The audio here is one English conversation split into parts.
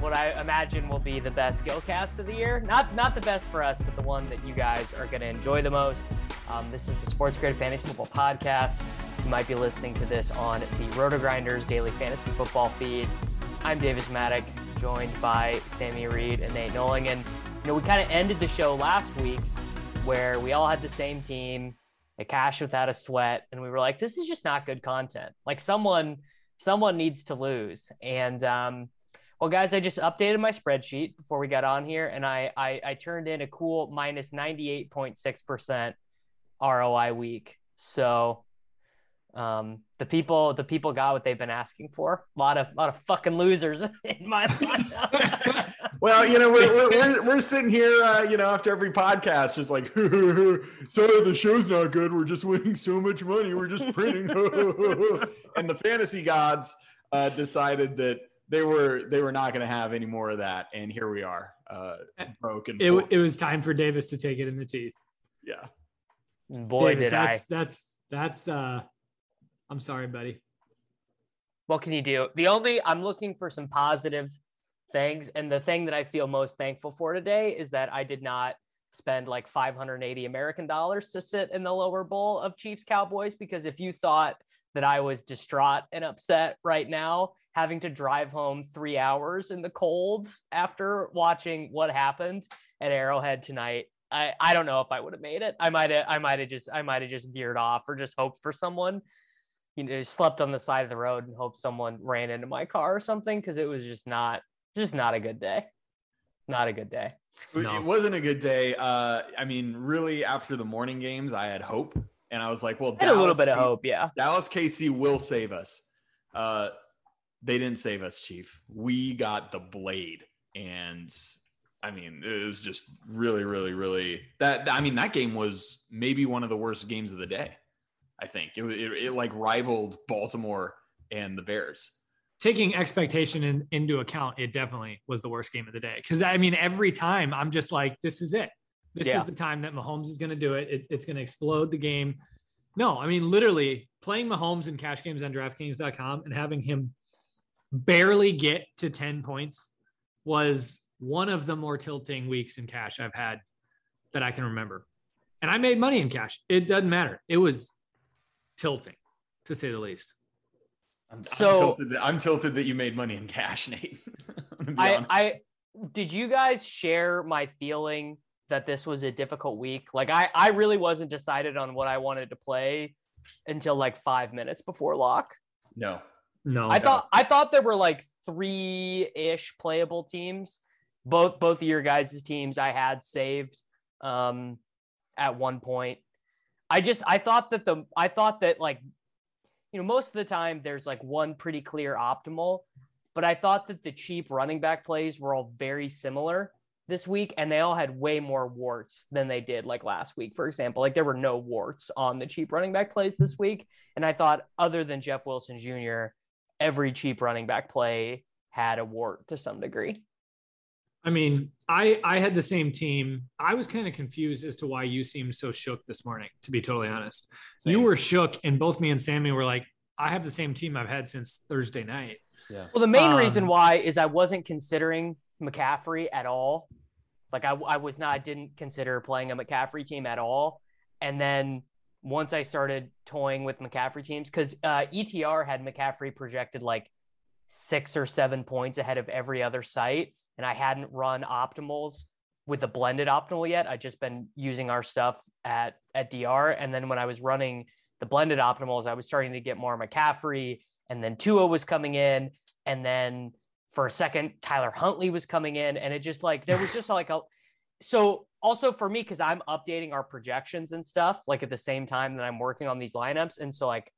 what I imagine will be the best Gillcast of the year. Not not the best for us, but the one that you guys are going to enjoy the most. Um, this is the Sports Grid Fantasy Football Podcast. You might be listening to this on the RotoGrinders Daily Fantasy Football feed. I'm Davis Mattek, joined by Sammy Reed and Nate Noling. And you know, we kind of ended the show last week where we all had the same team, a cash without a sweat, and we were like, this is just not good content. Like someone someone needs to lose. And um, well, guys, I just updated my spreadsheet before we got on here, and I I, I turned in a cool minus ninety eight point six percent ROI week. So um, the people the people got what they've been asking for. A lot of a lot of fucking losers in my life. well, you know, we're, we're, we're, we're sitting here, uh, you know, after every podcast, just like, so the show's not good. We're just winning so much money. We're just printing. and the fantasy gods uh, decided that they were they were not going to have any more of that, and here we are, uh, broken. It, it was time for Davis to take it in the teeth. Yeah. Boy, Davis, did that's, I. That's that's uh I'm sorry, buddy. What can you do? The only I'm looking for some positive things, and the thing that I feel most thankful for today is that I did not spend like 580 American dollars to sit in the lower bowl of Chiefs Cowboys because if you thought that I was distraught and upset right now, having to drive home three hours in the cold after watching what happened at Arrowhead tonight. I, I don't know if I would have made it. I might have I might have just I might have just veered off or just hoped for someone, you know, slept on the side of the road and hoped someone ran into my car or something because it was just not just not a good day. Not a good day. No. It wasn't a good day. Uh, I mean, really, after the morning games, I had hope, and I was like, "Well, Dallas, a little bit of hope, yeah." Dallas KC will save us. Uh, they didn't save us, Chief. We got the blade, and I mean, it was just really, really, really that. I mean, that game was maybe one of the worst games of the day. I think it it, it like rivaled Baltimore and the Bears. Taking expectation in, into account, it definitely was the worst game of the day. Because I mean, every time I'm just like, this is it. This Yeah. is the time that Mahomes is going to do it. it. It's going to explode the game. No, I mean, literally playing Mahomes in cash games on DraftKings.com and having him barely get to 10 points was one of the more tilting weeks in cash I've had that I can remember. And I made money in cash. It doesn't matter. It was tilting, to say the least. I'm, So- I'm, tilted that, I'm tilted that you made money in cash, Nate. I'm gonna be I, honest. I did you guys share my feeling that this was a difficult week? Like I, I really wasn't decided on what I wanted to play until like five minutes before lock. no. No, I thought I thought there were like three ish playable teams. Both both of your guys' teams I had saved um at one point. I just I thought that the I thought that like you know, most of the time there's like one pretty clear optimal, but I thought that the cheap running back plays were all very similar this week and they all had way more warts than they did like last week, for example. Like there were no warts on the cheap running back plays this week. And I thought, other than Jeff Wilson Jr., every cheap running back play had a wart to some degree. I mean, I I had the same team. I was kind of confused as to why you seemed so shook this morning, to be totally honest. Same. You were shook, and both me and Sammy were like, I have the same team I've had since Thursday night. Yeah. Well, the main um, reason why is I wasn't considering McCaffrey at all. Like I, I was not, I didn't consider playing a McCaffrey team at all. And then once I started toying with McCaffrey teams, because uh, ETR had McCaffrey projected like six or seven points ahead of every other site and I hadn't run optimals with a blended optimal yet. I'd just been using our stuff at at DR, and then when I was running the blended optimals, I was starting to get more McCaffrey, and then Tua was coming in, and then for a second Tyler Huntley was coming in, and it just like there was just like a so also for me because I'm updating our projections and stuff like at the same time that I'm working on these lineups, and so like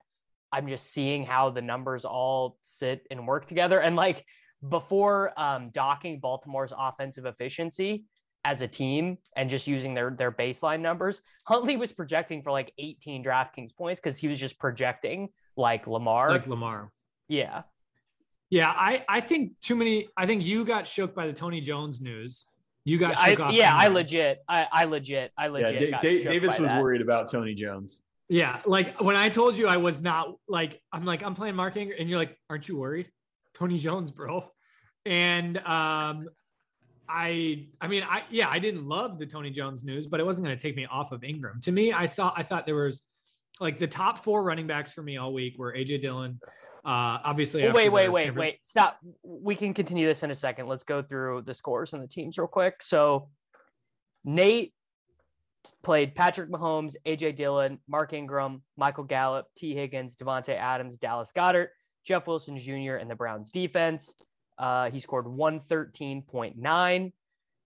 I'm just seeing how the numbers all sit and work together, and like before um, docking Baltimore's offensive efficiency as a team and just using their their baseline numbers, Huntley was projecting for like 18 DraftKings points because he was just projecting like Lamar. Like Lamar. Yeah. Yeah, I I think too many. I think you got shook by the Tony Jones news. You got yeah, shook I, Yeah, I legit, I, I legit, I legit. Yeah, D- Davis was that. worried about Tony Jones. Yeah, like when I told you I was not like I'm like I'm playing Mark Ingram, and you're like, aren't you worried? Tony Jones, bro. And um, I, I mean, I yeah, I didn't love the Tony Jones news, but it wasn't going to take me off of Ingram. To me, I saw, I thought there was like the top four running backs for me all week were AJ Dillon. Uh, obviously, well, wait, wait, wait, wait, stop. We can continue this in a second. Let's go through the scores and the teams real quick. So, Nate played Patrick Mahomes, AJ Dillon, Mark Ingram, Michael Gallup, Tee Higgins, Davante Adams, Dallas Goedert, Jeff Wilson Jr., and the Browns defense. Uh, he scored 113.9.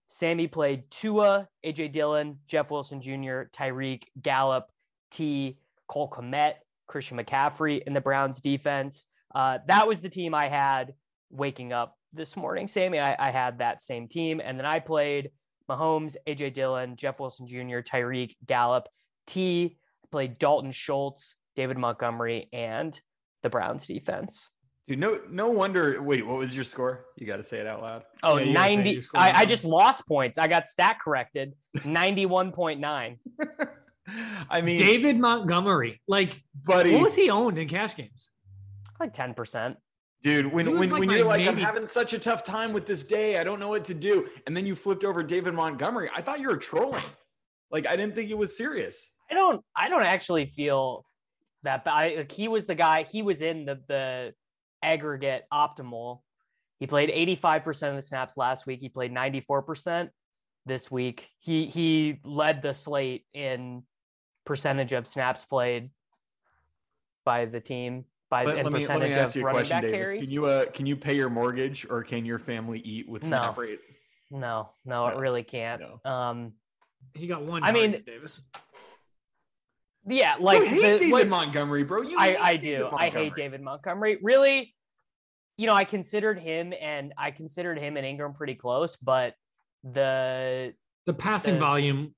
Sammy played Tua, AJ Dillon, Jeff Wilson Jr., Tyreek, Gallup, T, Cole Kmet, Christian McCaffrey in the Browns defense. Uh, that was the team I had waking up this morning. Sammy, I, I, had that same team. And then I played Mahomes, AJ Dillon, Jeff Wilson Jr., Tyreek, Gallup, T, played Dalton Schultz, David Montgomery, and the Browns defense. Dude, no, no wonder. Wait, what was your score? You got to say it out loud. Oh, yeah, 90. I, I, just lost points. I got stat corrected 91.9. I mean, David Montgomery, like, buddy, what was he owned in cash games? Like 10%. Dude, when, when, like when you're like, maybe... I'm having such a tough time with this day, I don't know what to do. And then you flipped over David Montgomery. I thought you were trolling. Like, I didn't think it was serious. I don't, I don't actually feel that bad. Like, he was the guy, he was in the, the, aggregate optimal. He played 85% of the snaps last week. He played 94% this week. He he led the slate in percentage of snaps played by the team. By let, let me, let me ask you a question, Davis. Carries. Can you uh can you pay your mortgage or can your family eat with snap no. rate? No, no, no, it really can't. No. Um, he got one. I mean, Davis. Yeah, like you hate the, David what, Montgomery, bro. You I, I do. I hate David Montgomery. Really, you know, I considered him and I considered him and Ingram pretty close, but the the passing the, volume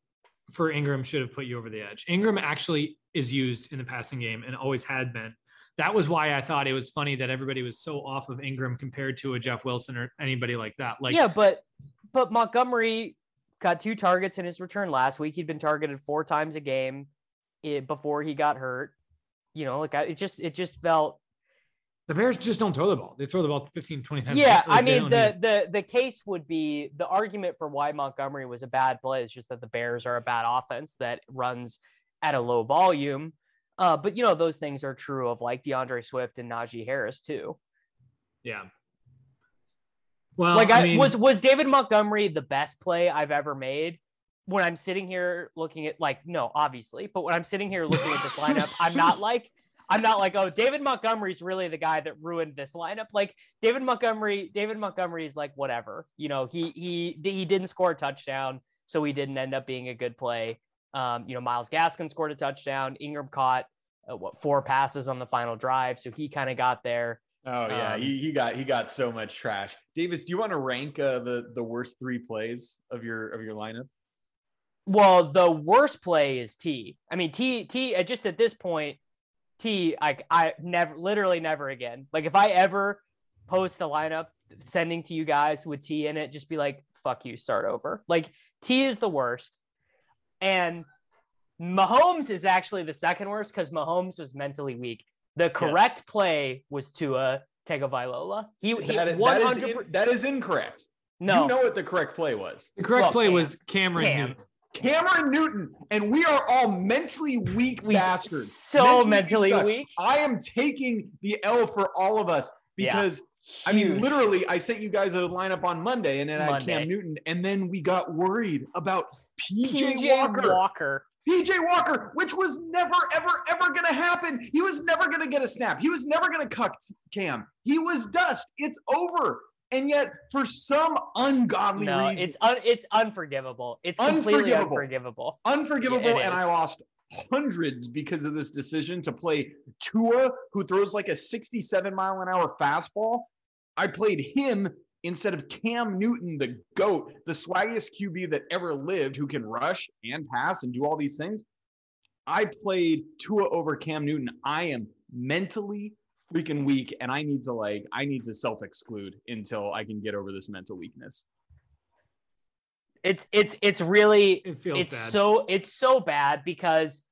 for Ingram should have put you over the edge. Ingram actually is used in the passing game and always had been. That was why I thought it was funny that everybody was so off of Ingram compared to a Jeff Wilson or anybody like that. Like Yeah, but but Montgomery got two targets in his return last week. He'd been targeted four times a game eh, before he got hurt. You know, like I, it just it just felt the Bears just don't throw the ball. They throw the ball 15, 20 times. Yeah, I mean the the the case would be the argument for why Montgomery was a bad play is just that the Bears are a bad offense that runs at a low volume. Uh, but you know those things are true of like D'Andre Swift and Najee Harris too. Yeah. Well, like I, I mean, was was David Montgomery the best play I've ever made? When I'm sitting here looking at like no, obviously, but when I'm sitting here looking at this lineup, I'm not like I'm not like, oh, David Montgomery's really the guy that ruined this lineup. Like David Montgomery, David Montgomery is like whatever. You know, he he he didn't score a touchdown, so he didn't end up being a good play. Um, you know, Myles Gaskin scored a touchdown. Ingram caught uh, what four passes on the final drive, so he kind of got there. Oh yeah, Um, he, he got he got so much trash. Davis, do you want to rank uh, the the worst three plays of your of your lineup? Well, the worst play is T. I mean, T T. uh, Just at this point, T. I I never, literally never again. Like if I ever post a lineup sending to you guys with T in it, just be like, "Fuck you, start over." Like T is the worst, and Mahomes is actually the second worst because Mahomes was mentally weak. The correct play was Tua Tagovailoa. He he That is, one that is in- that is incorrect. No, You know what the correct play was. The correct Well, play Cam. was Cameron Cam. Cameron Newton, and we are all mentally weak we bastards. so mentally sucks. weak. I am taking the L for all of us Yeah. because I mean, literally, I sent you guys a lineup on Monday, and it had Monday. Cam Newton, and then we got worried about PJ, PJ Walker. Walker. PJ Walker, which was never, ever, ever going to happen. He was never going to get a snap. He was never going to cuck Cam. He was dust. It's over. And yet, for some ungodly No, reason, it's un- it's unforgivable. It's completely Unforgivable. unforgivable. unforgivable. Yeah, and I lost hundreds because of this decision to play Tua, who throws like a 67 mile an hour fastball. I played him instead of Cam Newton, the GOAT, the swaggiest QB that ever lived, who can rush and pass and do all these things. I played Tua over Cam Newton. I am mentally freaking weak and I need to like I need to self-exclude until I can get over this mental weakness. It's it's it's really It feels it's bad. so it's so bad because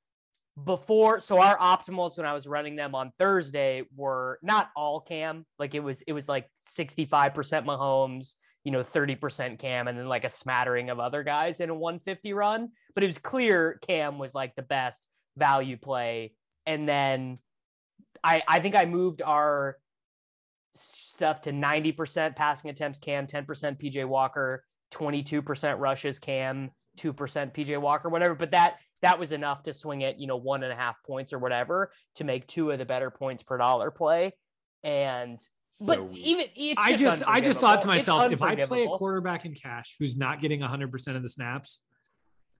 before so our optimals when I was running them on Thursday were not all cam like it was it was like 65% Mahomes you know 30% cam and then like a smattering of other guys in a 150 run but it was clear cam was like the best value play and then I I think I moved our stuff to 90% passing attempts cam 10% PJ Walker 22% rushes cam 2% PJ Walker, whatever. But that that was enough to swing it, you know, one and a half points or whatever to make two of the better points per dollar play. And So but weak. even it's I just I just thought to myself, if I play a quarterback in cash who's not getting 100% of the snaps,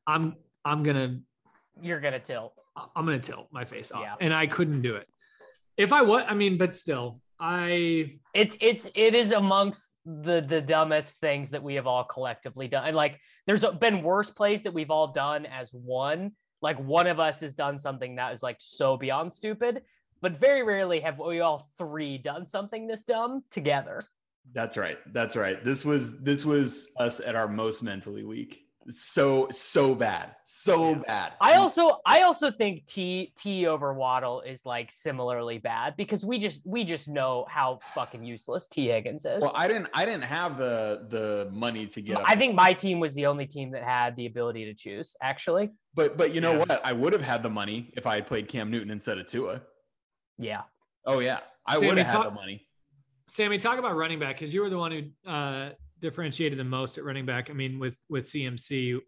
I'm I'm gonna you're gonna tilt. I'm gonna tilt my face off, Yeah. and I couldn't do it. If I was, I mean, but still, I It's it's it is amongst the the dumbest things that we have all collectively done. And like there's been worse plays that we've all done as one. Like one of us has done something that is like so beyond stupid, but very rarely have we all three done something this dumb together. That's right. That's right. This was this was us at our most mentally weak. So so bad. So bad. I also I also think T T over Waddle is like similarly bad because we just we just know how fucking useless Tee Higgins is. well, I didn't I didn't have the the money to get. I think my team was the only team that had the ability to choose, actually. but but you know Yeah. what? I would have had the money if I had played Cam Newton instead of Tua. Yeah. Oh yeah. I would have had talk- the money. Sammy, talk about running back because you were the one who uh, differentiated the most at running back. I mean, with with CMC,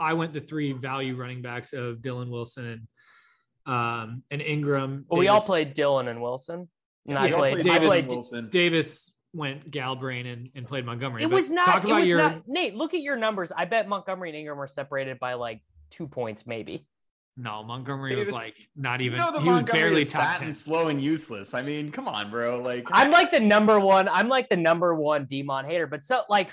I went the three value running backs of Dillon Wilson and um, and Ingram. Well, we all played Dillon and Wilson. And Yeah, I we played, played I Davis- played Wilson. Davis went Galbrain and, and played Montgomery. it But was not talk it about was your not Nate, look at your numbers. I bet Montgomery and Ingram were separated by like two points, maybe. No Montgomery was Davis- like not You even. know that he was barely is fat ten. and slow and useless. I mean, come on, bro. Like I'm like the number one, I'm like the number one Demon hater, but so like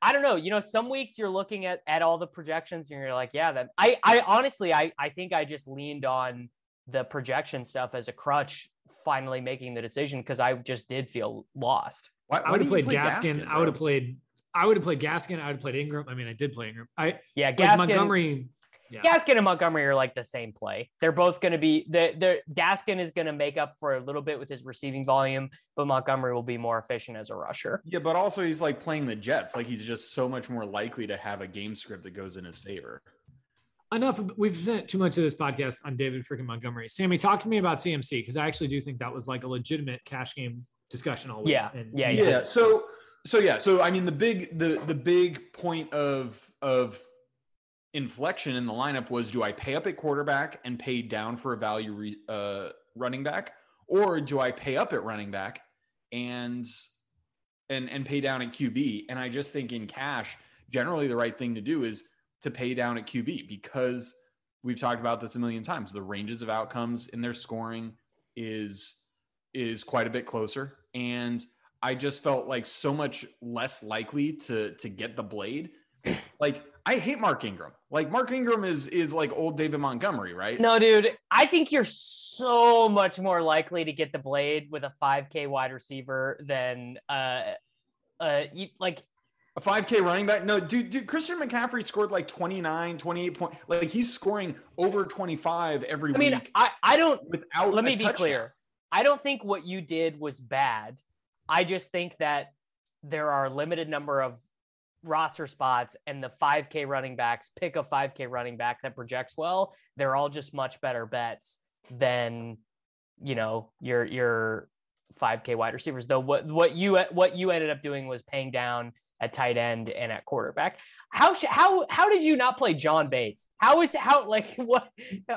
I don't know, you know, some weeks you're looking at at all the projections and you're like, yeah, then I I honestly I I think I just leaned on the projection stuff as a crutch finally making the decision because I just did feel lost. why, I would have played you play Gaskin. I would have played. I would have played Gaskin. I would have played Ingram. I mean, I did play Ingram. I Yeah, like Gaskin Montgomery. Yeah. Gaskin and Montgomery are like the same play. They're both going to be the the Gaskin is going to make up for a little bit with his receiving volume, but Montgomery will be more efficient as a rusher. Yeah, but also he's like playing the Jets. Like he's just so much more likely to have a game script that goes in his favor. enough. We've spent too much of this podcast on David freaking Montgomery. Sammy, talk to me about CMC because I actually do think that was like a legitimate cash game discussion all week. Yeah, And yeah, yeah so so yeah so i mean the big the the big point of of inflection in the lineup was do i pay up at quarterback and pay down for a value re, uh running back or do i pay up at running back and and and pay down at qb and i just think in cash generally the right thing to do is to pay down at qb because we've talked about this a million times. The ranges of outcomes in their scoring is is quite a bit closer, and I just felt like so much less likely to to get the blade. Like I hate Mark Ingram. Like Mark Ingram is is like old David Montgomery, right? No, dude, I think you're so much more likely to get the blade with a 5K wide receiver than uh uh you, like A 5K running back? No, dude, dude, Christian McCaffrey scored like 29, 28 points. Like he's scoring over 25 every I mean, week I I don't without let me be touchdown. clear. I don't think what you did was bad. I just think that there are a limited number of roster spots and the 5k running backs pick a 5k running back that projects well they're all just much better bets than you know your your 5k wide receivers though what what you what you ended up doing was paying down at tight end and at quarterback how sh- how how did you not play John Bates how is how like what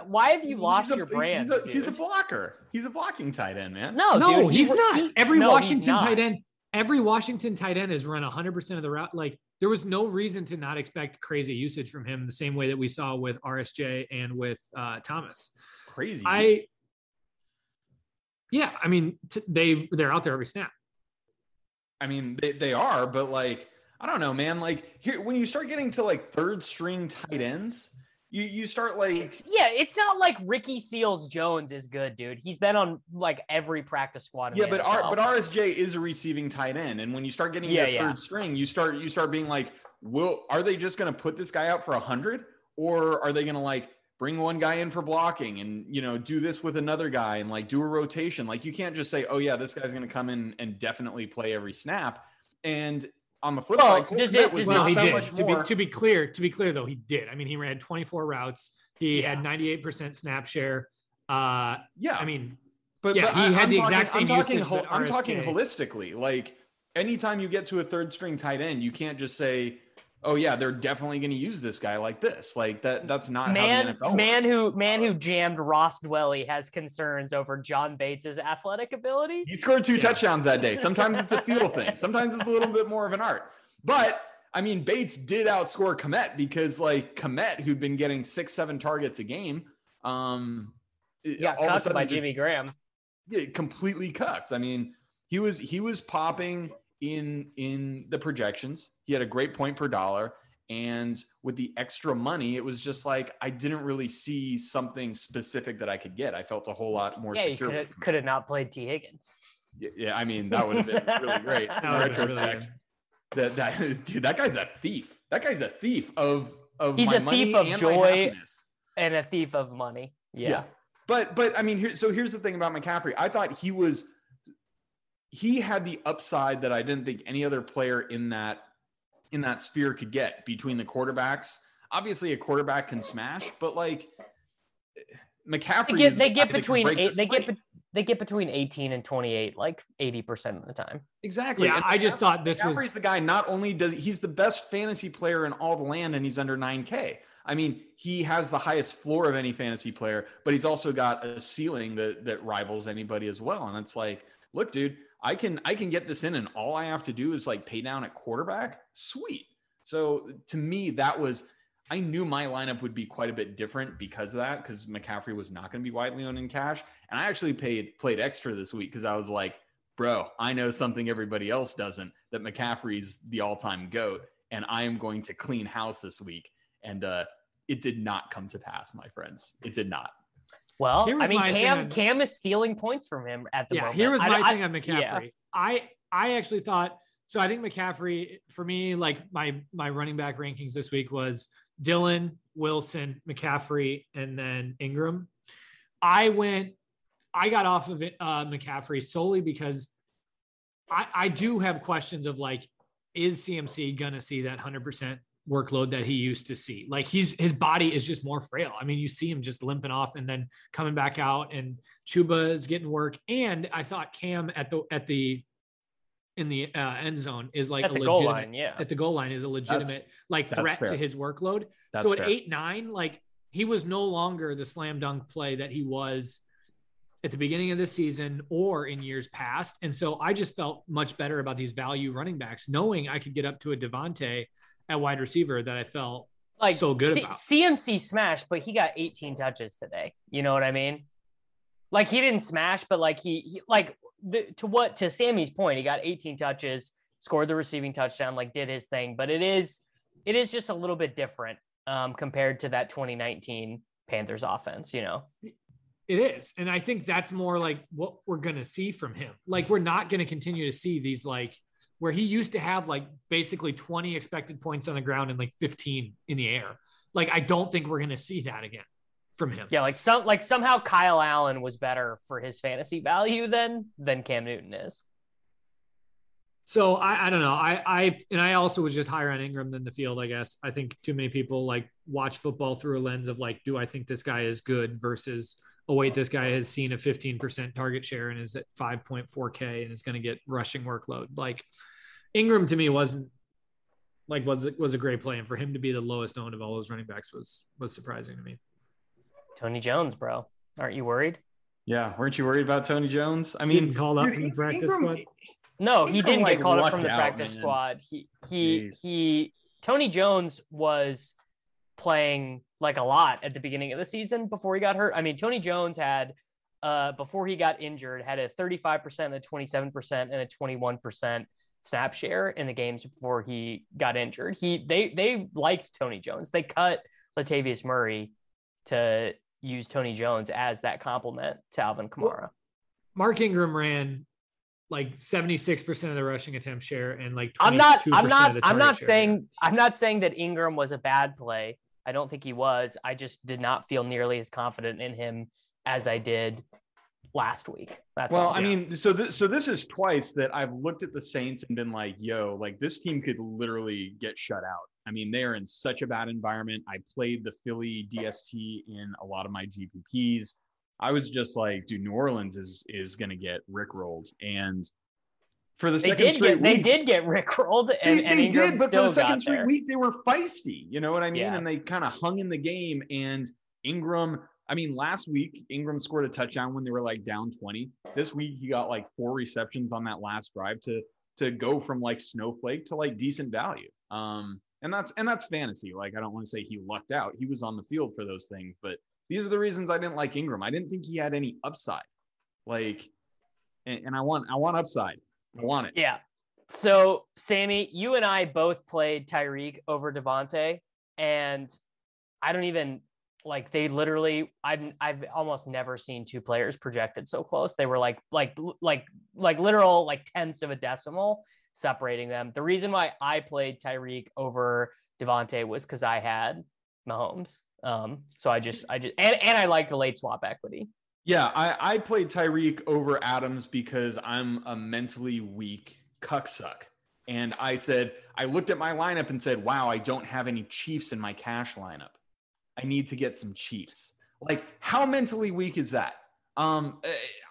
why have you lost a- your brand He's a, he's a blocker. He's a blocking tight end, man. no no, dude, he he's wa- not. every no, Washington not. tight end, every Washington tight end has run 100% of the route. Like there was no reason to not expect crazy usage from him the same way that we saw with RSJ and with uh, Thomas. Crazy. I, yeah, I mean, t- they they're out there every snap. I mean, they, they are, but like, I don't know, man. Like here, when you start getting to like third string tight ends, you you start like Yeah, it's not like Ricky Seals Jones is good, dude. He's been on like every practice squad. yeah, but R, but RSJ is a receiving tight end, and when you start getting Yeah, yeah. third string, you start you start being like, will are they just going to put this guy out for a hundred, or are they going to like bring one guy in for blocking and you know do this with another guy and like do a rotation? Like you can't just say, oh yeah, this guy's going to come in and definitely play every snap. And on the flip Well, side, does it- does Well, not he did. much To be to be clear, to be clear though, he did. I mean, he ran 24 routes. He Yeah. had 98% snap share. Uh, yeah, I mean, But, Yeah, but he I, had I'm the talking, exact same I'm talking, usage hol- I'm talking holistically. Like anytime you get to a third string tight end, you can't just say, "Oh yeah, they're definitely going to use this guy like this." Like that. That's not how man, the NFL man works. who man who jammed Ross Dwelley has concerns over John Bates's athletic abilities. He scored two Yeah. touchdowns that day. Sometimes it's a feel thing. Sometimes it's a little bit more of an art. But I mean, Bates did outscore Kmet because like Kmet, who'd been getting six, seven targets a game, um, He got all of a cucked by just Jimmy Graham. yeah, completely cucked. I mean, he was he was popping in in the projections. He had a great point per dollar, and with the extra money, it was just like I didn't really see something specific that I could get. I felt a whole lot more Yeah, secure. could have could have not played Tee Higgins. yeah, yeah, I mean that would have been really great in That really retrospect. that that dude, that guy's a thief. That guy's a thief of of He's my a money thief of and my joy. happiness. and a thief of money. Yeah. But but I mean, here, so here's the thing about McCaffrey. I thought he was he had the upside that I didn't think any other player in that in that sphere could get between the quarterbacks. Obviously, a quarterback can smash, but like McCaffrey, They get they the get guy that can between eight, they get slate. be- they get between 18 and 28 like 80% of the time. exactly. yeah, And I just thought this McCaffrey's was the guy. Not only does he's the best fantasy player in all the land, and he's under nine K. I mean, he has the highest floor of any fantasy player, but he's also got a ceiling that that rivals anybody as well. And it's like, look, dude, I can I can get this in, and all I have to do is like pay down at quarterback. Sweet. So to me, that was. I knew my lineup would be quite a bit different because of that, because McCaffrey was not going to be widely owned in cash. And I actually paid played extra this week because I was like, bro, I know something everybody else doesn't that McCaffrey's the all time GOAT, and I am going to clean house this week. And uh, it did not come to pass, my friends. It did not. Well, I mean Cam on- Cam is stealing points from him at the yeah, moment. here was my I- thing on McCaffrey. I I actually thought so. I think McCaffrey for me, like my my running back rankings this week was Dillon, Wilson, McCaffrey, and then Ingram. I went, I got off of it, uh, McCaffrey solely because I I do have questions of like, is CMC gonna see that hundred percent workload that he used to see? Like he's his body is just more frail. I mean, you see him just limping off and then coming back out, and Chuba is getting work. And I thought Cam at the at the in the uh, end zone is like at a the goal legitimate line, yeah. at the goal line is a legitimate like that's threat fair. to his workload. That's so at fair. eight nine, like he was no longer the slam dunk play that he was at the beginning of the season or in years past. And so I just felt much better about these value running backs, knowing I could get up to a Davante at wide receiver that I felt like so good C- about. CMC smashed, but he got 18 touches today. You know what I mean? Like he didn't smash, but like he, he like the, to what to Sammy's point, he got 18 touches, scored the receiving touchdown, like did his thing. But it is it is just a little bit different um, compared to that 2019 Panthers offense. You know, It is. And I think that's more like what we're going to see from him. Like, we're not going to continue to see these, like, where he used to have like basically 20 expected points on the ground and like 15 in the air. Like, I don't think we're going to see that again from him. yeah, like some like somehow Kyle Allen was better for his fantasy value than than Cam Newton is. So I, I don't know. I, I, and I also was just higher on Ingram than the field, I guess. I think too many people like watch football through a lens of like, do I think this guy is good versus, oh, wait, this guy has seen a 15% target share and is at 5.4K and is going to get rushing workload. Like Ingram to me wasn't like, was, was a great play. And for him to be the lowest owned of all those running backs was, was surprising to me. Tony Jones, bro, aren't you worried? Yeah, weren't you worried about Tony Jones? I He didn't mean, call up from the practice Ingram- squad. No, he didn't like, get called up from the out, practice man. squad. He he Jeez. he Tony Jones was playing like a lot at the beginning of the season before he got hurt. I mean, Tony Jones had uh before he got injured had a 35% a 27% and a 21% snap share in the games before he got injured. He they they liked Tony Jones. They cut Latavius Murray to use Tony Jones as that complement to Alvin Kamara. Mark Ingram ran like 76% of the rushing attempt share and like I'm not. I'm not. I'm not share. saying. I'm not saying that Ingram was a bad play. I don't think he was. I just did not feel nearly as confident in him as I did last week. That's well, all. I mean, so this so this is twice that I've looked at the Saints and been like, "Yo, like this team could literally get shut out." I mean, they are in such a bad environment. I played the Philly DST in a lot of my GPPs. I was just like, dude, New Orleans is is going to get rickrolled, and for the they second straight get. They did get rickrolled, and, they, they Ingram did, but for the second straight there. week, they were feisty. You know what I mean? Yeah. And they kind of hung in the game. And Ingram, I mean, last week Ingram scored a touchdown when they were like down twenty. This week he got like four receptions on that last drive to to go from like snowflake to like decent value. Um, and that's and that's fantasy. Like I don't want to say he lucked out. He was on the field for those things, but these are the reasons I didn't like Ingram. I didn't think he had any upside. Like, and, and I want I want upside. I want it. Yeah. So, Sammy, you and I both played Tyreek over Davante, and I don't even like they literally I've I've almost never seen two players projected so close. They were like like like like literal like tenths of a decimal separating them. The reason why I played Tyreek over Davante was because I had Mahomes. Um, so I just I just and, and I like the late swap equity. Yeah, I, I played Tyreek over Adams because I'm a mentally weak cucksuck. And I said, I looked at my lineup and said, wow, I don't have any Chiefs in my cash lineup. I need to get some Chiefs. Like, how mentally weak is that? Um,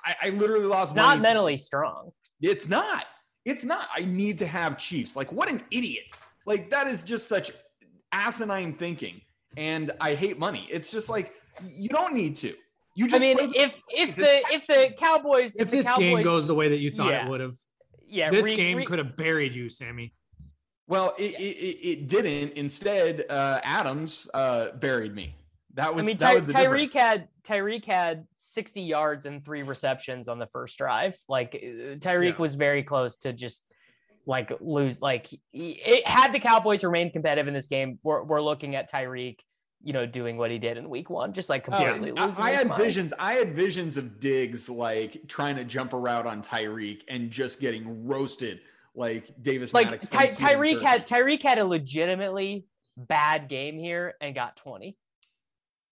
I, I literally lost It's not mentally strong. It's not. It's not. I need to have Chiefs. Like, what an idiot. Like, that is just such asinine thinking. And I hate money. It's just like, you don't need to. You I mean, if if the if the Cowboys If the this Cowboys, game goes the way that you thought Yeah. it would have, yeah, this re- game re- could have buried you, Sammy. Well, it, it, it it didn't. Instead, uh, Adams uh, buried me. That was I mean, Ty- Tyreek had Tyreek had 60 yards and three receptions on the first drive. Like uh, Tyreek Yeah. was very close to just like lose. Like it had the Cowboys remained competitive in this game. We're, we're looking at Tyreek, you know, doing what he did in Week One, just like Oh, completely I, losing. I his had mind. visions. I had visions of Diggs like trying to jump around on Tyreek and just getting roasted like Davis. Like Ty- Tyreek had Tyreek had a legitimately bad game here and got 20.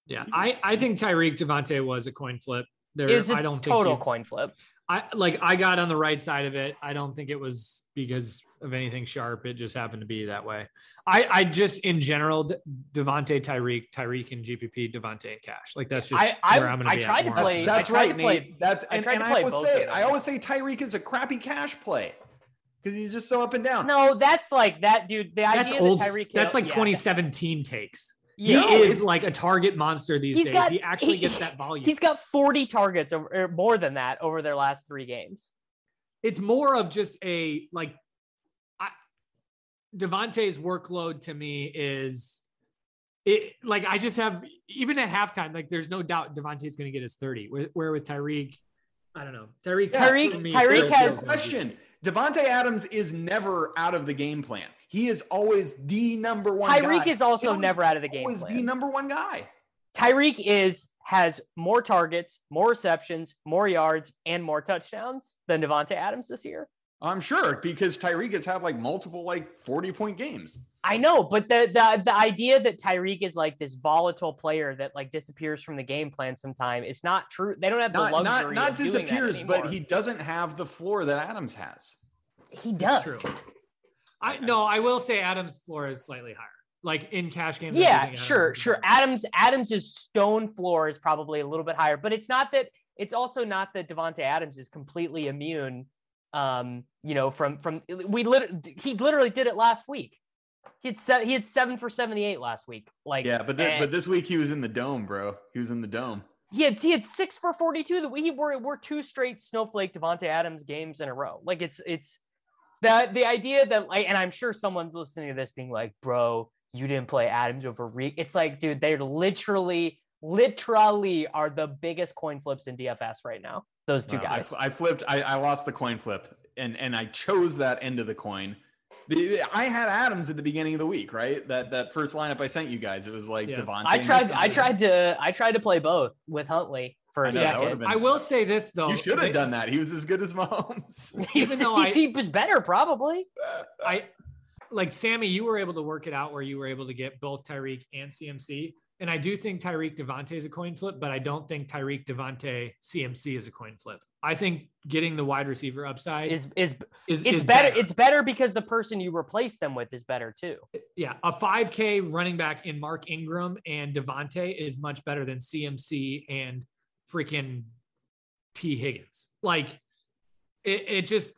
Yeah, I I think Tyreek Davante was a coin flip. There, It was a I don't total think you- coin flip. I like I got on the right side of it. I don't think it was because of anything sharp. It just happened to be that way. I I just in general De- Davante Tyreek Tyreek and GPP Davante and Cash like that's just I- I- where I'm gonna I be at tried to more play- often. That's right, to play- Nate. That's and, tried and I play always say it. I always say Tyreek is a crappy cash play because he's just so up and down. No, that's like that dude. The That's idea old. that Tyreek That's like yeah, 2017 takes. He No, is like a target monster these He's days. got- he actually he- gets that volume. He's got 40 targets over or more than that over their last three games. it's more of just a like I Davante's workload to me is it like I just have even at halftime, like there's no doubt Davante's going to get his 30. Where, where with Tyreek, I don't know. Tyreek, Yeah. Tyreek- Tyreek has- question. Davante Adams is never out of the game plan. He is always the number one. Guy. Tyreek is also never out of the game Always plan. the number one guy. Tyreek is has more targets, more receptions, more yards, and more touchdowns than Davante Adams this year. I'm sure because Tyreek has had like multiple like 40 point games. I know, but the the the idea that Tyreek is like this volatile player that like disappears from the game plan sometime, it's not true. They don't have the Not not luxury not of doing that disappears, but he doesn't have the floor that Adams has. he does. true. I no, I will say Adams' floor is slightly higher. Like in cash games. Yeah, think Adams sure, sure. higher. Adams Adams's stone floor is probably a little bit higher, but it's not that. It's also not that Davante Adams is completely immune. Um, you know, from from we lit- he literally did it last week. He had se- he had seven for seventy eight last week. Like Yeah, but th- but this week he was in the dome, bro. He was in the dome. he had he had six for forty two. That we were we're two straight snowflake Davante Adams games in a row. Like it's it's the the idea that like, and I'm sure someone's listening to this being like, bro, you didn't play Adams over Reek. It's like, dude, they're literally, literally are the biggest coin flips in DFS right now. Those two No, I, guys. I flipped. I, I lost the coin flip, and and I chose that end of the coin. The- I had Adams at the beginning of the week, right? That that first lineup I sent you guys. It was like Yeah. Davante. I tried. I tried to. I tried to play both with Huntley for I a know, second. been- I will say this though. You should have done that. He was as good as Mahomes. even though I- he was better, probably. I like Sammy, you were able to work it out where you were able to get both Tyreek and CMC. And I do think Tyreek Davante is a coin flip, but I don't think Tyreek Davante CMC is a coin flip. I think getting the wide receiver upside is Is is it's is better. It's better because the person you replace them with is better too. yeah, a 5K running back in Mark Ingram and Davante is much better than CMC and freaking Tee Higgins. Like it, it just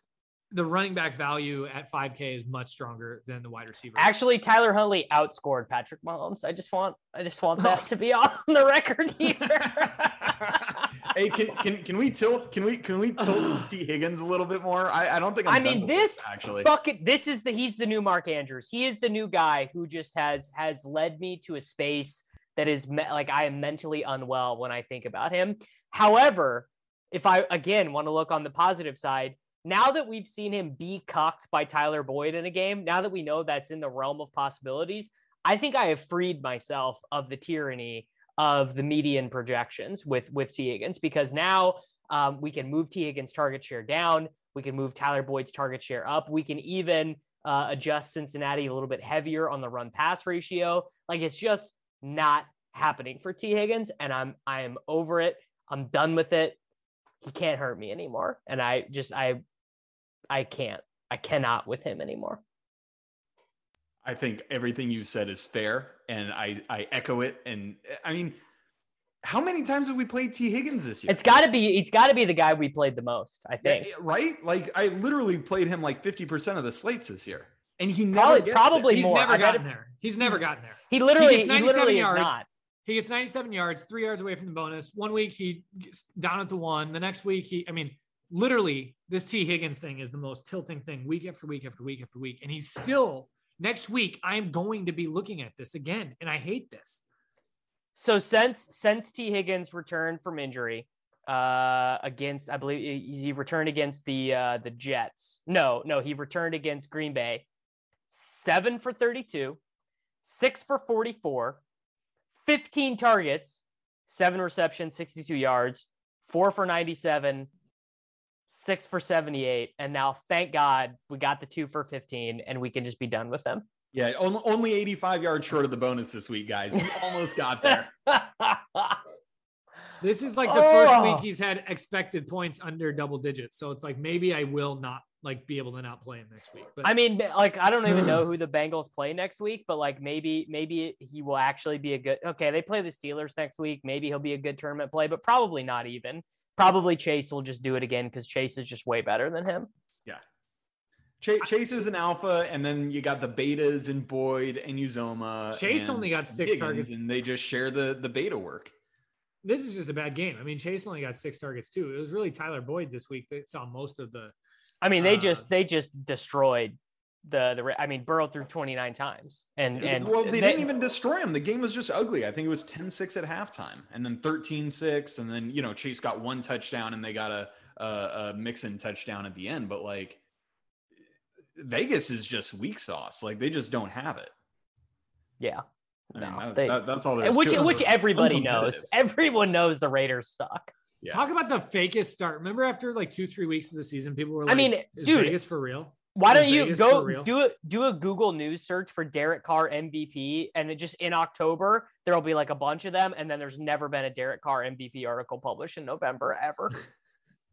the running back value at 5K is much stronger than the wide receiver. Actually, Tyler Huntley outscored Patrick Mahomes. I just want I just want that to be on the record here. hey, can, can can we tilt? Can we can we tilt Tee Higgins a little bit more? I, I don't think I'm I mean, with this actually. bucket. This is the he's the new Mark Andrews. He is the new guy who just has has led me to a space that is me- like I am mentally unwell when I think about him. However, if I again want to look on the positive side, now that we've seen him be cocked by Tyler Boyd in a game, now that we know that's in the realm of possibilities, I think I have freed myself of the tyranny of the median projections with with Tee Higgins because now um, we can move Tee Higgins' target share down. We can move Tyler Boyd's target share up. We can even uh, adjust Cincinnati a little bit heavier on the run pass ratio. Like it's just not happening for Tee Higgins, and I'm I am over it. I'm done with it. He can't hurt me anymore, and I just I I can't. I cannot with him anymore. I think everything you said is fair, and I I echo it. And I mean, how many times have we played Tee Higgins this year? It's got to be. It's got to be the guy we played the most. I Yeah, think. right? Like I literally played him like fifty percent of the slates this year, and he never Probably- gets probably there. He's more. never I bet gotten it- there. He's never gotten there. He literally, gets he 97 literally is yards. not. He gets 97 yards, three yards away from the bonus. One week he gets down at the one. The next week he, I mean, literally, this Tee Higgins thing is the most tilting thing week after week after week after week. And he's still next week. I'm going to be looking at this again, and I hate this. So since since Tee Higgins returned from injury uh against I believe he returned against the uh the Jets. No, no, he returned against Green Bay. 7 for 32, 6 for 44, 15 targets, 7 receptions, 62 yards, 4 for 97, 6 for 78, and now thank God we got the 2 for 15 and we can just be done with them. Yeah, only, only eighty five yards short of the bonus this week, guys. You almost got there. This is like the first Oh. week he's had expected points under double digits. So it's like maybe I will not like be able to not play him next week. But I mean, like I don't even know who the Bengals play next week, but like maybe maybe he will actually be a good. Okay, they play the Steelers next week. Maybe he'll be a good tournament play, but probably not even. Probably Chase will just do it again because Chase is just way better than him. Yeah. Chase, Chase is an alpha, and then you got the betas and Boyd and Uzomah. Chase and only got six Higgins, targets. and they just share the the beta work. this is just a bad game. I mean, Chase only got six targets too. It was really Tyler Boyd this week that saw most of the. I mean, they Uh, just they just destroyed the the. I mean, Burrow threw 29 times, and and well, they, didn't even destroy him. The game was just ugly. I think it was 10-6 at halftime, and then 13-6, and then you know Chase got one touchdown, and they got a a, a Mixon touchdown at the end. But like Vegas is just weak sauce. Like they just don't have it. Yeah. I mean, No, that- they- that- that's all there is which to it. which everybody knows. Everyone knows the Raiders suck. Yeah. Talk about the fakest start. Remember after like two, three weeks of the season, people were like, I mean, is dude, Vegas for real? Why don't you Vegas go do a do a Google News search for Derek Carr MVP, and it just in October there'll be like a bunch of them, and then there's never been a Derek Carr MVP article published in November ever.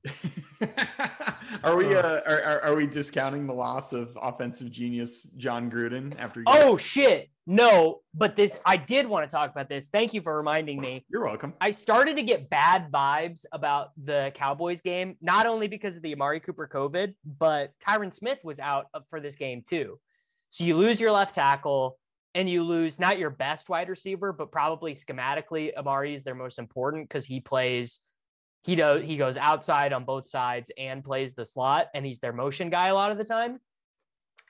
are we uh, are, are, are we discounting the loss of offensive genius Jon Gruden after? he- oh shit, no! But this I did want to talk about this. Thank you for reminding me. you're welcome. I started to get bad vibes about the Cowboys game, not only because of the Amari Cooper COVID, but Tyron Smith was out for this game too. So you lose your left tackle and you lose not your best wide receiver, but probably schematically, Amari is their most important because he plays, he does he goes outside on both sides and plays the slot, and he's their motion guy a lot of the time.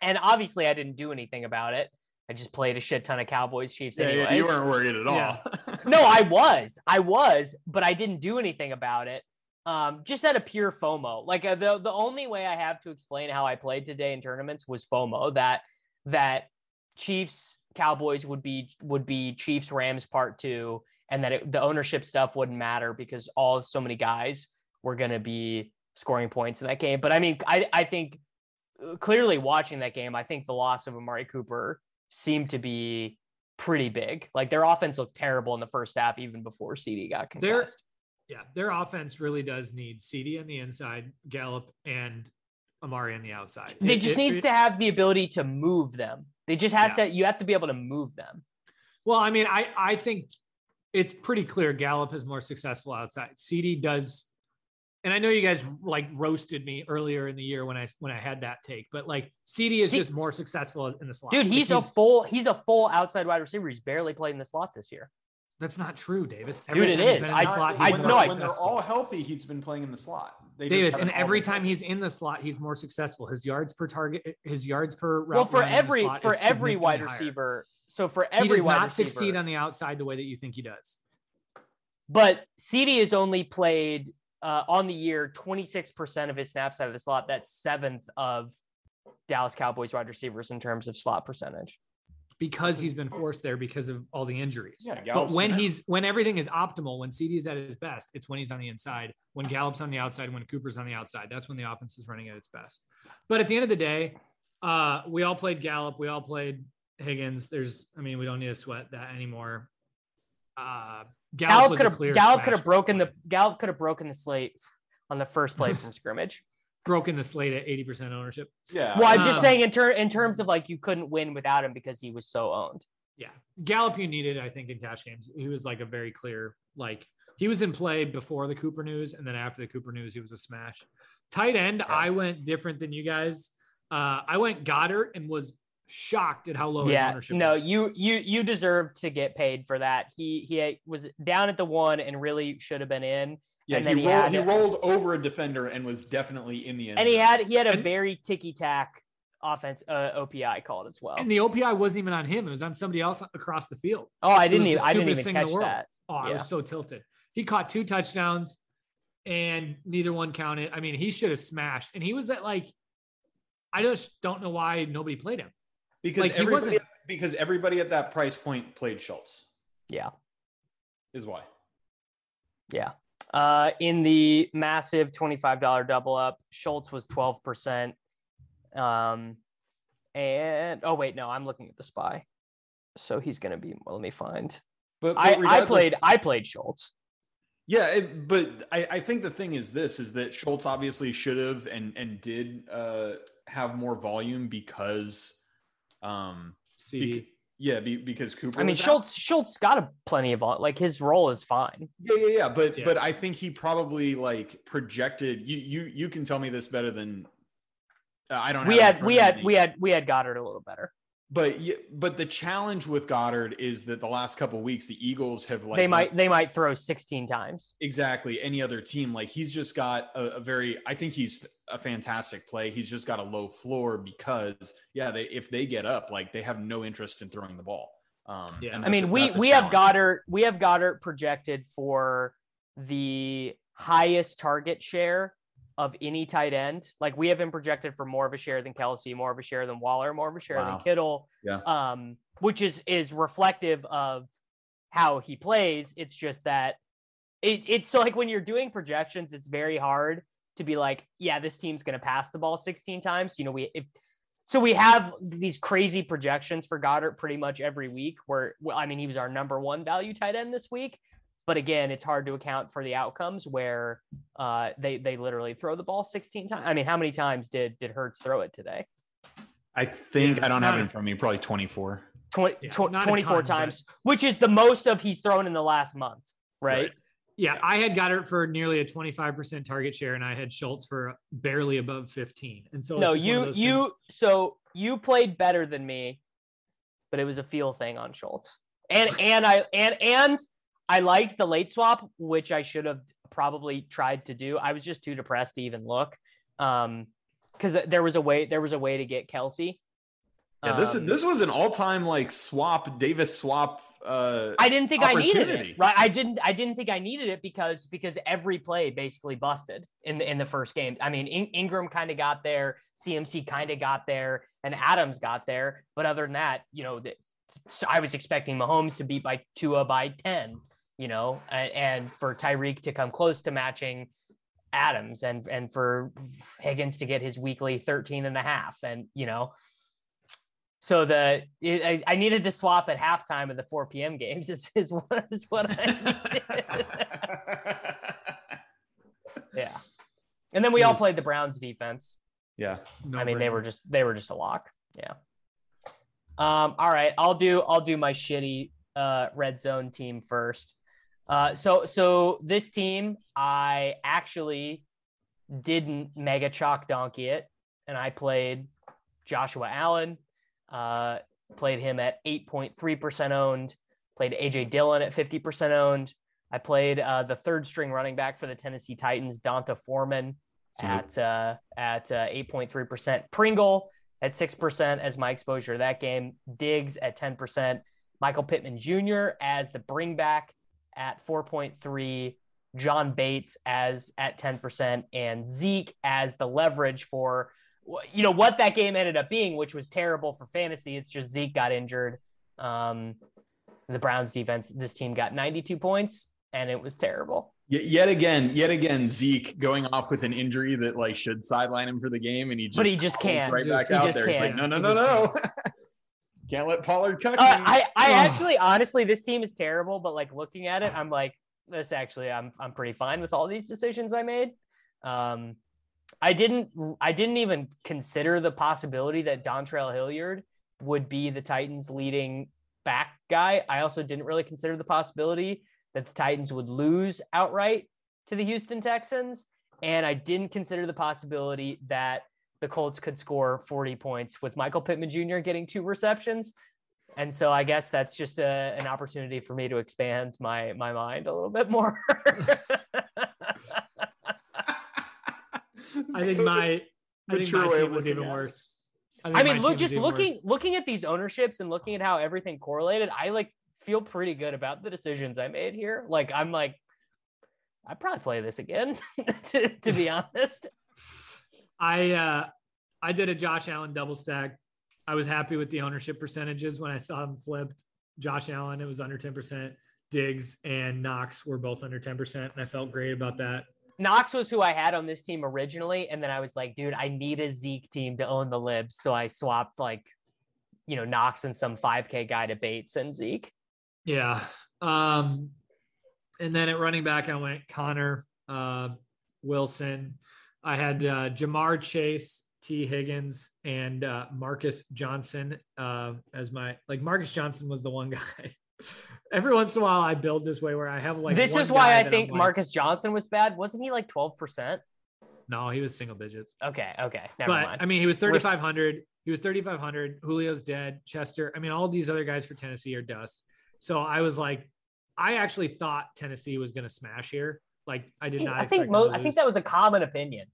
And obviously, I didn't do anything about it. I just played a shit ton of Cowboys Chiefs Yeah, anyways you weren't worried at all. Yeah. no, I was, I was, but I didn't do anything about it. Um, just out of pure FOMO. Like uh, the the only way I have to explain how I played today in tournaments was FOMO. That that Chiefs Cowboys would be would be Chiefs Rams part two, and that it, the ownership stuff wouldn't matter because all so many guys were going to be scoring points in that game. But I mean, I I think uh, clearly watching that game, I think the loss of Amari Cooper seemed to be pretty big. Like their offense looked terrible in the first half, even before CD got Their- Yeah, their offense really does need CD on the inside, Gallup, and Amari on the outside. They It- just it- needs it- to have the ability to move them. They just has Yeah. to. You have to be able to move them. Well, I mean, I I think it's pretty clear Gallup is more successful outside. CD does, and I know you guys like roasted me earlier in the year when I when I had that take, but like CD is C- just more successful in the slot. Dude, Like, he's, a full. He's a full outside wide receiver. He's barely played in the slot this year. that's not true, Davis. Dude, it time been in I- the slot, I he's when know they're, I- when they're all healthy, he's been playing in the slot. They just Davis, and every been time he's in the slot, he's more successful. His yards per target, his yards per route. Well, for run in the every for every wide significantly higher. receiver. So for he does not receiver, succeed on the outside the way that you think he does. But CD has only played uh, on the year 26% of his snaps out of the slot. That's seventh of Dallas Cowboys wide receivers in terms of slot percentage. because he's been forced there because of all the injuries. Yeah, but when been he's when everything is optimal, when CD is at his best, it's when he's on the inside. When Gallup's on the outside, when Cooper's on the outside, that's when the offense is running at its best. But at the end of the day, uh, we all played Gallup, we all played Higgins. There's, I mean, we don't need to sweat that anymore. Uh, Gallup, Gallup could have clear Gallup could have broken the play. Gallup could have broken the slate on the first play from scrimmage. broken the slate at 80% ownership. yeah. Well, I'm just Um, saying in ter- in terms of like you couldn't win without him because he was so owned. Yeah. Gallup you needed, I think, in cash games. He was like a very clear, like he was in play before the Cooper news, and then after the Cooper news, he was a smash. Tight end, I went different than you guys. Uh, I went Goedert and was shocked at how low his yeah, ownership no, was. you you you deserve to get paid for that. He he was down at the one and really should have been in. yeah, and he, then he rolled, had- he rolled over a defender and was definitely in the end. And he had he had a And- very ticky tack offense uh, OPI called as well. and the OPI wasn't even on him; it was on somebody else across the field. oh, I didn't even I didn't stupidest even thing in the catch world. that. Oh, I was so tilted. He caught two touchdowns, and neither one counted. I mean, he should have smashed, and he was at like, I just don't know why nobody played him. Because like, he everybody wasn't- because everybody at that price point played Schultz Yeah. is why. Yeah. Uh, in the massive $25 double up, Schultz was 12%. Um, and oh, wait, no, I'm looking at the spy. So he's going to be, well, let me find. But, but I, I played, I played Schultz. Yeah, it, but I, I think the thing is this is that Schultz obviously should have and and did uh, have more volume because, um, See, bec- yeah, be, because Cooper. I mean, was out. Schultz, Schultz got a plenty of, like his role is fine. Yeah, yeah, yeah. But Yeah. but I think he probably like projected. You you you can tell me this better than uh, I don't. We have it in had, we had, we had, we had Goedert a little better. But yeah, but the challenge with Goedert is that the last couple weeks the Eagles have like they might they might throw 16 times. exactly any other team. Like he's just got a, a very I think he's a fantastic play. He's just got a low floor because yeah, they if they get up, like they have no interest in throwing the ball. Um, Yeah. I mean, a- we that's a we have challenge. Goedert we have Goedert projected for the highest target share of any tight end. Like we have him projected for more of a share than Kelce, more of a share than Waller, more of a share Wow. than Kittle. Yeah. Um, which is is reflective of how he plays. It's just that it, it's so like when you're doing projections, it's very hard to be like, yeah, this team's gonna pass the ball 16 times. You know, we if so we have these crazy projections for Goedert pretty much every week. Where I mean, he was our number one value tight end this week, but again, it's hard to account for the outcomes where uh, they they literally throw the ball 16 times. I mean, how many times did did Hurts throw it today? I think Yeah, I don't have it in front of me. Probably twenty four. 20, Yeah, tw- 24 ton, but- times, which is the most of he's thrown in the last month, right? Right. Yeah, I had Goedert for nearly a 25% target share, and I had Schultz for barely above 15. And so no, just one of you you things- so you played better than me, but it was a feel thing on Schultz. And and I and and I liked the late swap, which I should have probably tried to do. I was just too depressed to even look. Um because there was a way there was a way to get Kelce. Yeah, this Um, this was an all time like swap Davis swap. Uh, I didn't think I needed it. Right. I didn't I didn't think I needed it because because every play basically busted in the in the first game. I mean, In- Ingram kind of got there, CMC kind of got there, and Adams got there. But other than that, you know, the, I was expecting Mahomes to beat by Tua by 10, you know, and, and for Tyreek to come close to matching Adams and and for Higgins to get his weekly 13 and a half and you know so the it, I, I needed to swap at halftime of the 4 p.m. games is, is what is what I needed. yeah. And then we all played the Browns defense. yeah. no I mean, they were just they were just a lock. Yeah. Um, all right, I'll do I'll do my shitty uh red zone team first. Uh so so this team I actually didn't mega chalk donkey it, and I played Joshua Allen, uh played him at 8.3% owned, played AJ Dillon at 50% owned. I played uh the third string running back for the Tennessee Titans, D'Onta Foreman at uh, at uh, 8.3%. Pringle at 6% as my exposure to that game. Diggs at 10%. Michael Pittman Jr. as the bring back at 4.3. John Bates as at 10% and Zeke as the leverage for you know what that game ended up being, which was terrible for fantasy. It's just Zeke got injured. Um, the Browns defense, this team got 92 points and it was terrible. Yet again, yet again, Zeke going off with an injury that like should sideline him for the game, and he just But he just can't. right Just- back out there. It's like no, no, He no, no. Can't let Pollard cut Uh, me. I, I Oh. actually, honestly, this team is terrible. But like looking at it, I'm like, this actually, I'm I'm pretty fine with all these decisions I made. Um, I didn't, I didn't even consider the possibility that Dontrell Hilliard would be the Titans' leading back guy. I also didn't really consider the possibility that the Titans would lose outright to the Houston Texans, and I didn't consider the possibility that the Colts could score 40 points with Michael Pittman Jr. getting two receptions. And so I guess that's just a, an opportunity for me to expand my my mind a little bit more. I think my I think my team was even worse. think I mean, look just looking worse. looking at these ownerships and looking at how everything correlated, I like feel pretty good about the decisions I made here. Like I'm like I'd probably play this again, to, to be honest. I uh I did a Josh Allen double stack. I was happy with the ownership percentages when I saw him flipped. Josh Allen, it was under 10%. Diggs and Knox were both under 10%. And I felt great about that. Knox was who I had on this team originally, and then I was like, dude, I need a Zeke team to own the libs, so I swapped like, you know, Knox and some 5K guy to Bates and Zeke. Yeah. Um, and then at running back, I went Connor uh, Wilson. I had uh, Ja'Marr Chase, T. Higgins, and uh, Marcus Johnson uh, as my like. Marcus Johnson was the one guy. Every once in a while, I build this way where I have like. this is why I think like, Marcus Johnson was bad. Wasn't he like 12%? No, he was single digits. Okay, okay, never but mind. I mean, he was 3,500. He was 3,500. Julio's dead. Chester. I mean, all these other guys for Tennessee are dust. So I was like, I actually thought Tennessee was going to smash here. Like I did not. I think expect mo- to I think that was a common opinion.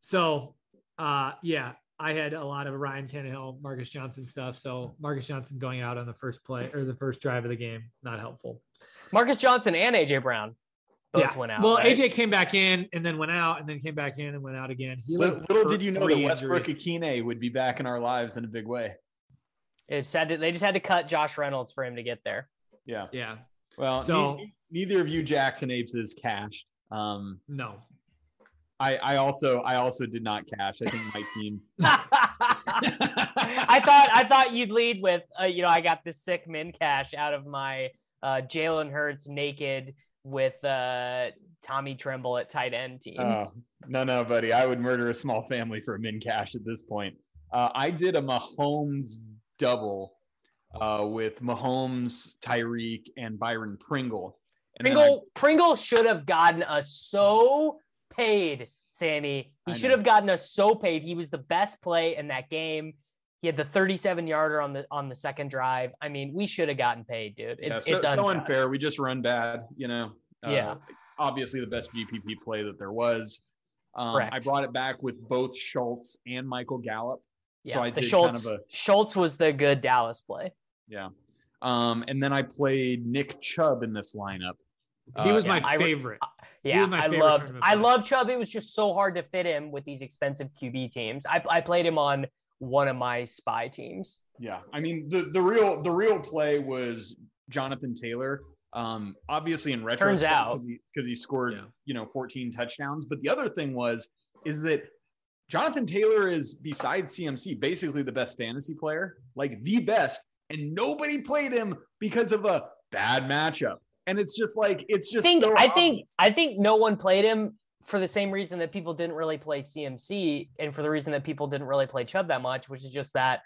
So, uh, yeah, I had a lot of Ryan Tannehill, Marcus Johnson stuff. So Marcus Johnson going out on the first play or the first drive of the game, not helpful. Marcus Johnson and AJ Brown both yeah. went out. Well, right? AJ came back in and then went out and then came back in and went out again. He Little, little did you know that three Westbrook injuries. Ikhine would be back in our lives in a big way. It said that they just had to cut Josh Reynolds for him to get there. Yeah. Yeah. Well, So- ne- neither of you Jackson Apes is cashed. Um, No. I, I also I also did not cash. I think my team. I thought I thought you'd lead with uh, you know I got this sick min cash out of my uh, Jalen Hurts naked with uh, Tommy Tremble at tight end team. Oh no no buddy, I would murder a small family for a min cash at this point. Uh, I did a Mahomes double uh, with Mahomes, Tyreek, and Byron Pringle. And then I- Pringle Pringle should have gotten us so paid, Sammy. He I should know. have gotten us so paid. He was the best play in that game. He had the 37 yarder on the on the second drive. I mean, we should have gotten paid, dude. yeah, It's so, it's so unfair. We just run bad, you know. Uh, Yeah. Obviously, the best GPP play that there was. Um, I brought it back with both Schultz and Michael Gallup. Yeah, so I the Schultz kind of a Schultz was the good Dallas play. Yeah. Um, and then I played Nick Chubb in this lineup. He Uh, was yeah, my I re- favorite. Yeah, my I favorite loved I player. love Chubb. It was just so hard to fit him with these expensive QB teams. I, I played him on one of my spy teams. Yeah, I mean the the real the real play was Jonathan Taylor. Um, obviously in retrospect, Turns out. because he, 'cause he scored Yeah. you know 14 touchdowns. But the other thing was is that Jonathan Taylor is besides CMC basically the best fantasy player, like the best, and nobody played him because of a bad matchup. And it's just like it's I just think so I think. I think no one played him for the same reason that people didn't really play CMC and for the reason that people didn't really play Chubb that much, which is just that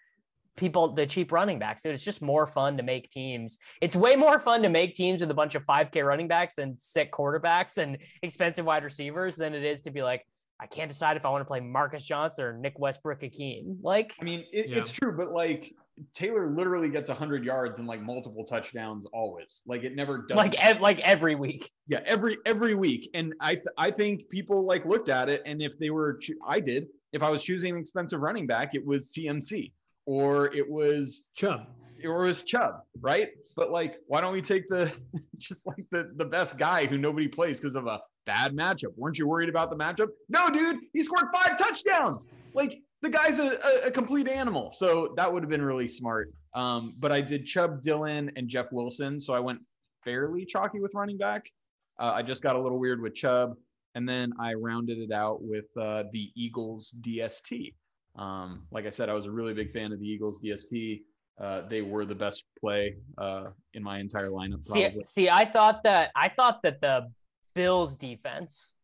people the cheap running backs, dude. It's just more fun to make teams. It's way more fun to make teams with a bunch of 5k running backs and sick quarterbacks and expensive wide receivers than it is to be like, I can't decide if I want to play Marcus Johnson or Nick Westbrook-Ikhine Like I mean, it, Yeah. it's true, but like Taylor literally gets 100 yards and like multiple touchdowns always. Like it never does. like ev- like every week. yeah, every every week. And I th- I think people like looked at it, and if they were, choo- I did. If I was choosing an expensive running back, it was CMC or it was Chubb. or it was Chubb, right? But like, why don't we take the just like the the best guy who nobody plays because of a bad matchup? Weren't you worried about the matchup? No, dude, he scored five touchdowns. Like the guy's a, a, a complete animal. So that would have been really smart. Um, but I did Chubb, Dillon, and Jeff Wilson. So I went fairly chalky with running back. Uh, I just got a little weird with Chubb, and then I rounded it out with uh, the Eagles DST. Um, like I said, I was a really big fan of the Eagles DST. Uh, they were the best play uh, in my entire lineup. See, see, I thought that I thought that the Bills defense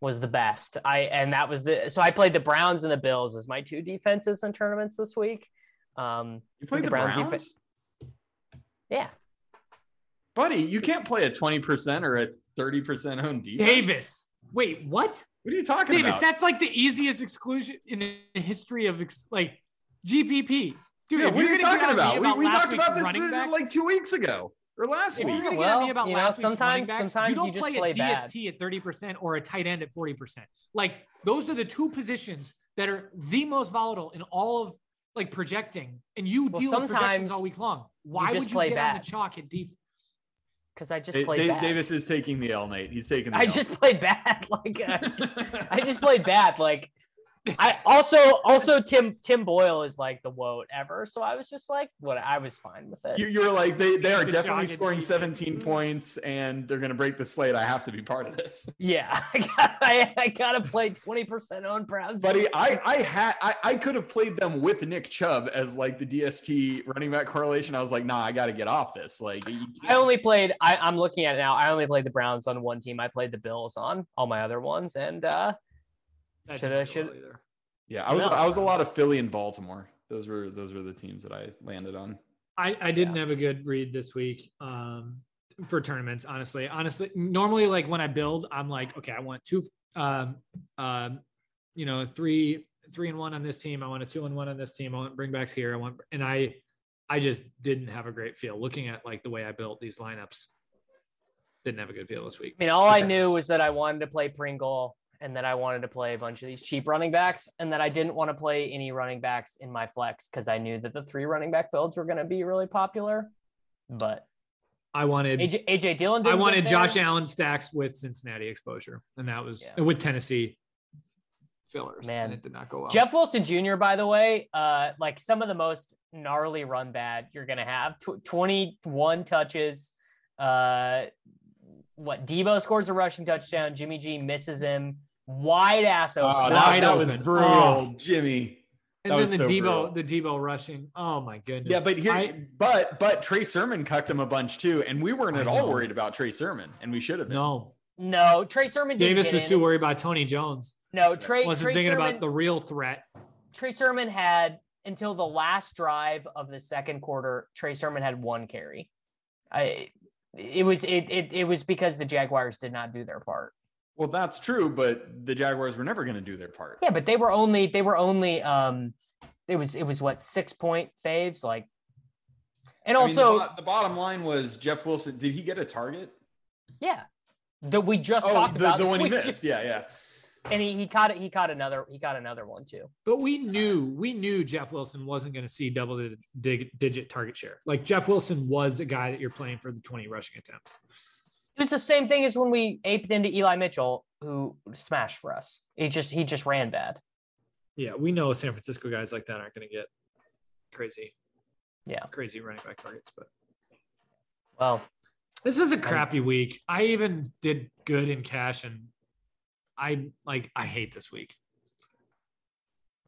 was the best. I and that was the so I played the Browns and the Bills as my two defenses in tournaments this week. Um, you played the the Browns Browns, defense- yeah, buddy. You can't play a twenty percent or a thirty percent owned defense. Davis. Wait, what? What are you talking Davis, about? that's like the easiest exclusion in the history of ex- like GPP. Dude, yeah, what are you're you gonna talking get on me about? We, we talked about this back, like two weeks ago or last if week. you're gonna Yeah, get on me about you know, last week's running sometimes- backs, sometimes you you don't just play a play bad. DST at 30% or a tight end at 40%. Like those are the two positions that are the most volatile in all of like projecting. And you Well, deal with projections all week long. Why just would you play get on the chalk at def- because I just played Da- Davis is taking the L, Nate. He's taking the I L. just played bad. Like uh, I just played bad. Like I also also Tim Tim Boyle is like the woat ever. So I was just like, what I was fine with it. You, you're like they, they are The definitely scoring defense. 17 points and they're gonna break the slate. I have to be part of this, yeah, I got I, I gotta play twenty percent on Browns. buddy. I I had I, I could have played them with Nick Chubb as like the DST running back correlation. I was like, nah, I got to get off this. Like, you I only played. I, I'm looking at it now. I only played the Browns on one team. I played the Bills on all my other ones, and uh, That Should I- should- well either. yeah, I was No. I was a lot of Philly and Baltimore. Those were those were the teams that I landed on. I, I didn't have a good read this week um, for tournaments, honestly. Honestly, normally, like when I build, I'm like, okay, I want two um, um, you know, three three and one on this team. I want a two and one on this team. I want bring bringbacks here. I want, and I, I just didn't have a great feel looking at like the way I built these lineups. Didn't have a good feel this week. I mean, all I knew was that I wanted to play Pringle and that I wanted to play a bunch of these cheap running backs and that I didn't want to play any running backs in my flex because I knew that the three running back builds were going to be really popular. But I wanted AJ, AJ Dillon. I wanted Josh. Allen stacks with Cincinnati exposure, and that was Yeah. with Tennessee fillers. Man. and it did not go well. Jeff Wilson Jr. By the way, uh, like some of the most gnarly run bad you're gonna have. Tw- Twenty-one touches. Uh, what Deebo scores a rushing touchdown. Jimmy G misses him. Wide ass oh, open. Oh, Wide that, that was brutal, Oh. Jimmy. and that then the so Deebo, brutal. the Deebo rushing. Oh my goodness. Yeah, but here, I- but but Trey Sermon cucked him a bunch too, and we weren't at all worried about Trey Sermon, and we should have been. no, No, Trey Sermon. didn't Davis get was in. too worried about Tony Jones. No, Trey. Wasn't Trey thinking Sermon, about the real threat. Trey Sermon had until the last drive of the second quarter. Trey Sermon had one carry. I. It was it, it it was because the Jaguars did not do their part. Well, that's true, but the Jaguars were never going to do their part. Yeah, but they were only they were only um it was it was what six point faves like and I mean, the also the, bottom line was Jeff Wilson. Did he get a target? yeah that we just Oh, talked the, about the one he missed. just- Yeah, yeah. and he, he caught it he caught another he caught another one too But we knew we knew Jeff Wilson wasn't going to see double digit, dig, digit target share. Like Jeff Wilson was a guy that you're playing for the 20 rushing attempts. It was the same thing as when we aped into Eli Mitchell who smashed for us he just he just ran bad Yeah, we know San Francisco guys like that aren't going to get crazy, yeah crazy running back targets. But well this was a crappy week. I even did good in cash, and I like I hate this week.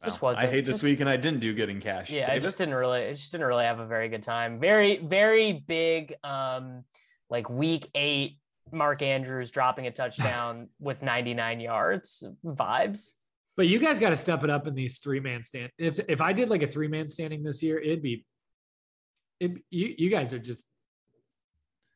Just Well, I wasn't- hate this just- week, and I didn't do good in cash. yeah i just didn't really i just didn't really have a very good time very very big um like week eight mark andrews dropping a touchdown with 99 yards vibes But you guys got to step it up in these three man stand. If if I did like a three man standing this year, it'd be it. You you guys are just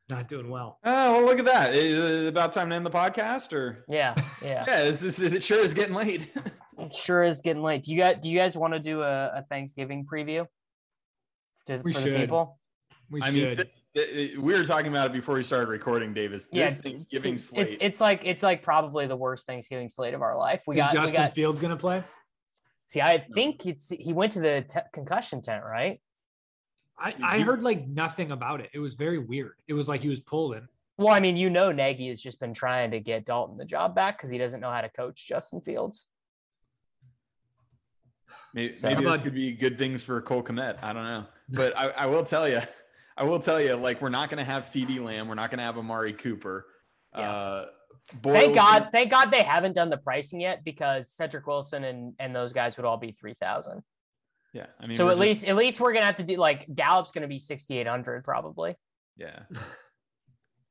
not doing well. Oh, well, look at that. Is it about time to end the podcast, or yeah yeah yeah, this is it. Sure is getting late. it sure is getting late do you guys do you guys want to do a, a thanksgiving preview to, We for should. the people We I should. mean, this, it- we were talking about it before we started recording, Davis. This yeah Thanksgiving it's, slate. it's it's like it's like probably the worst thanksgiving slate of our life we Is got we Justin got Fields going to play? see i think it's he went to the te- concussion tent right I, I heard like nothing about it. It was very weird. It was like he was pulled in. Well, I mean, you know, Nagy has just been trying to get Dalton the job back because he doesn't know how to coach Justin Fields. maybe So- maybe this about- could be good things for Cole Kmet. I don't know, but I, I will tell you, I will tell you, like we're not going to have C.D. Lamb. We're not going to have Amari Cooper. Yeah. Uh, Thank God, thank God they haven't done the pricing yet because Cedric Wilson and and those guys would all be three thousand. Yeah, I mean, So at just- least at least we're gonna have to do like Gallup's gonna be sixty eight hundred probably. yeah.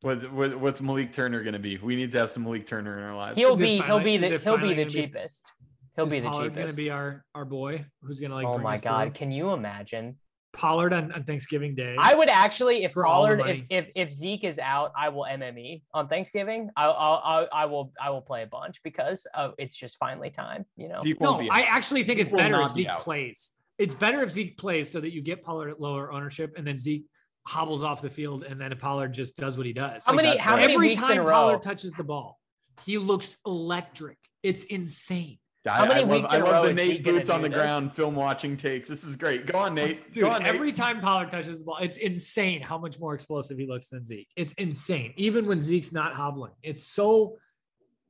What, what what's Malik Turner going to be? We need to have some Malik Turner in our lives. He'll Is it be he'll be the he'll be the gonna be- cheapest. He'll be the Pollard cheapest. Going to be our our boy who's going to like. oh bring my God, through? can you imagine? Pollard on, on Thanksgiving Day. I would actually, if For all the Pollard, if, if if Zeke is out, I will MME on Thanksgiving. I I I, I will I will play a bunch because uh, it's just finally time. You know. Zeke won't no, be I actually think Zeke it's better if Zeke out. plays. It's better if Zeke plays so that you get Pollard at lower ownership, and then Zeke hobbles off the field, and then Pollard just does what he does. How Like, many that's how right. many every weeks time in a row? Pollard touches the ball, he looks electric. It's insane. I, How many I love, weeks I in a love row the Nate boots on the this? ground film watching takes. This is great. Go on, Nate. Dude, Go on, Nate. every time Pollard touches the ball, it's insane how much more explosive he looks than Zeke. It's insane. Even when Zeke's not hobbling, it's so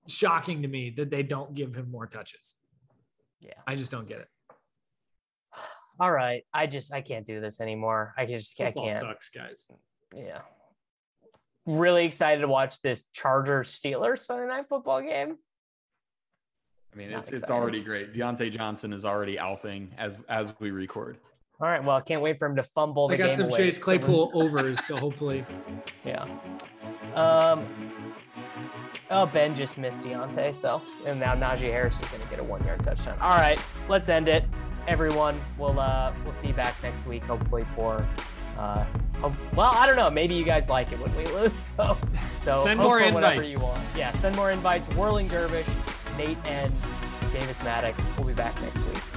shocking to me that they don't give him more touches. Yeah. I just don't get it. All right. I just I can't do this anymore. I just I can't. sucks, guys. Yeah. Really excited to watch this Charger Steelers Sunday night football game. I mean, Not it's it's already great. Diontae Johnson is already alphing as as we record. All right. Well, I can't wait for him to fumble the I got game some away. Chase Claypool overs, so hopefully. Yeah. Um. Oh, Ben just missed Diontae, so and now Najee Harris is going to get a one-yard touchdown. All right, let's end it, everyone. We'll uh we'll see you back next week, hopefully for uh. Hope, well, I don't know. Maybe you guys like it when we lose, so so Send more for whatever invites. you want. Yeah, send more invites. Whirling Dervish, Nate, and Davis Mattek. We'll be back next week.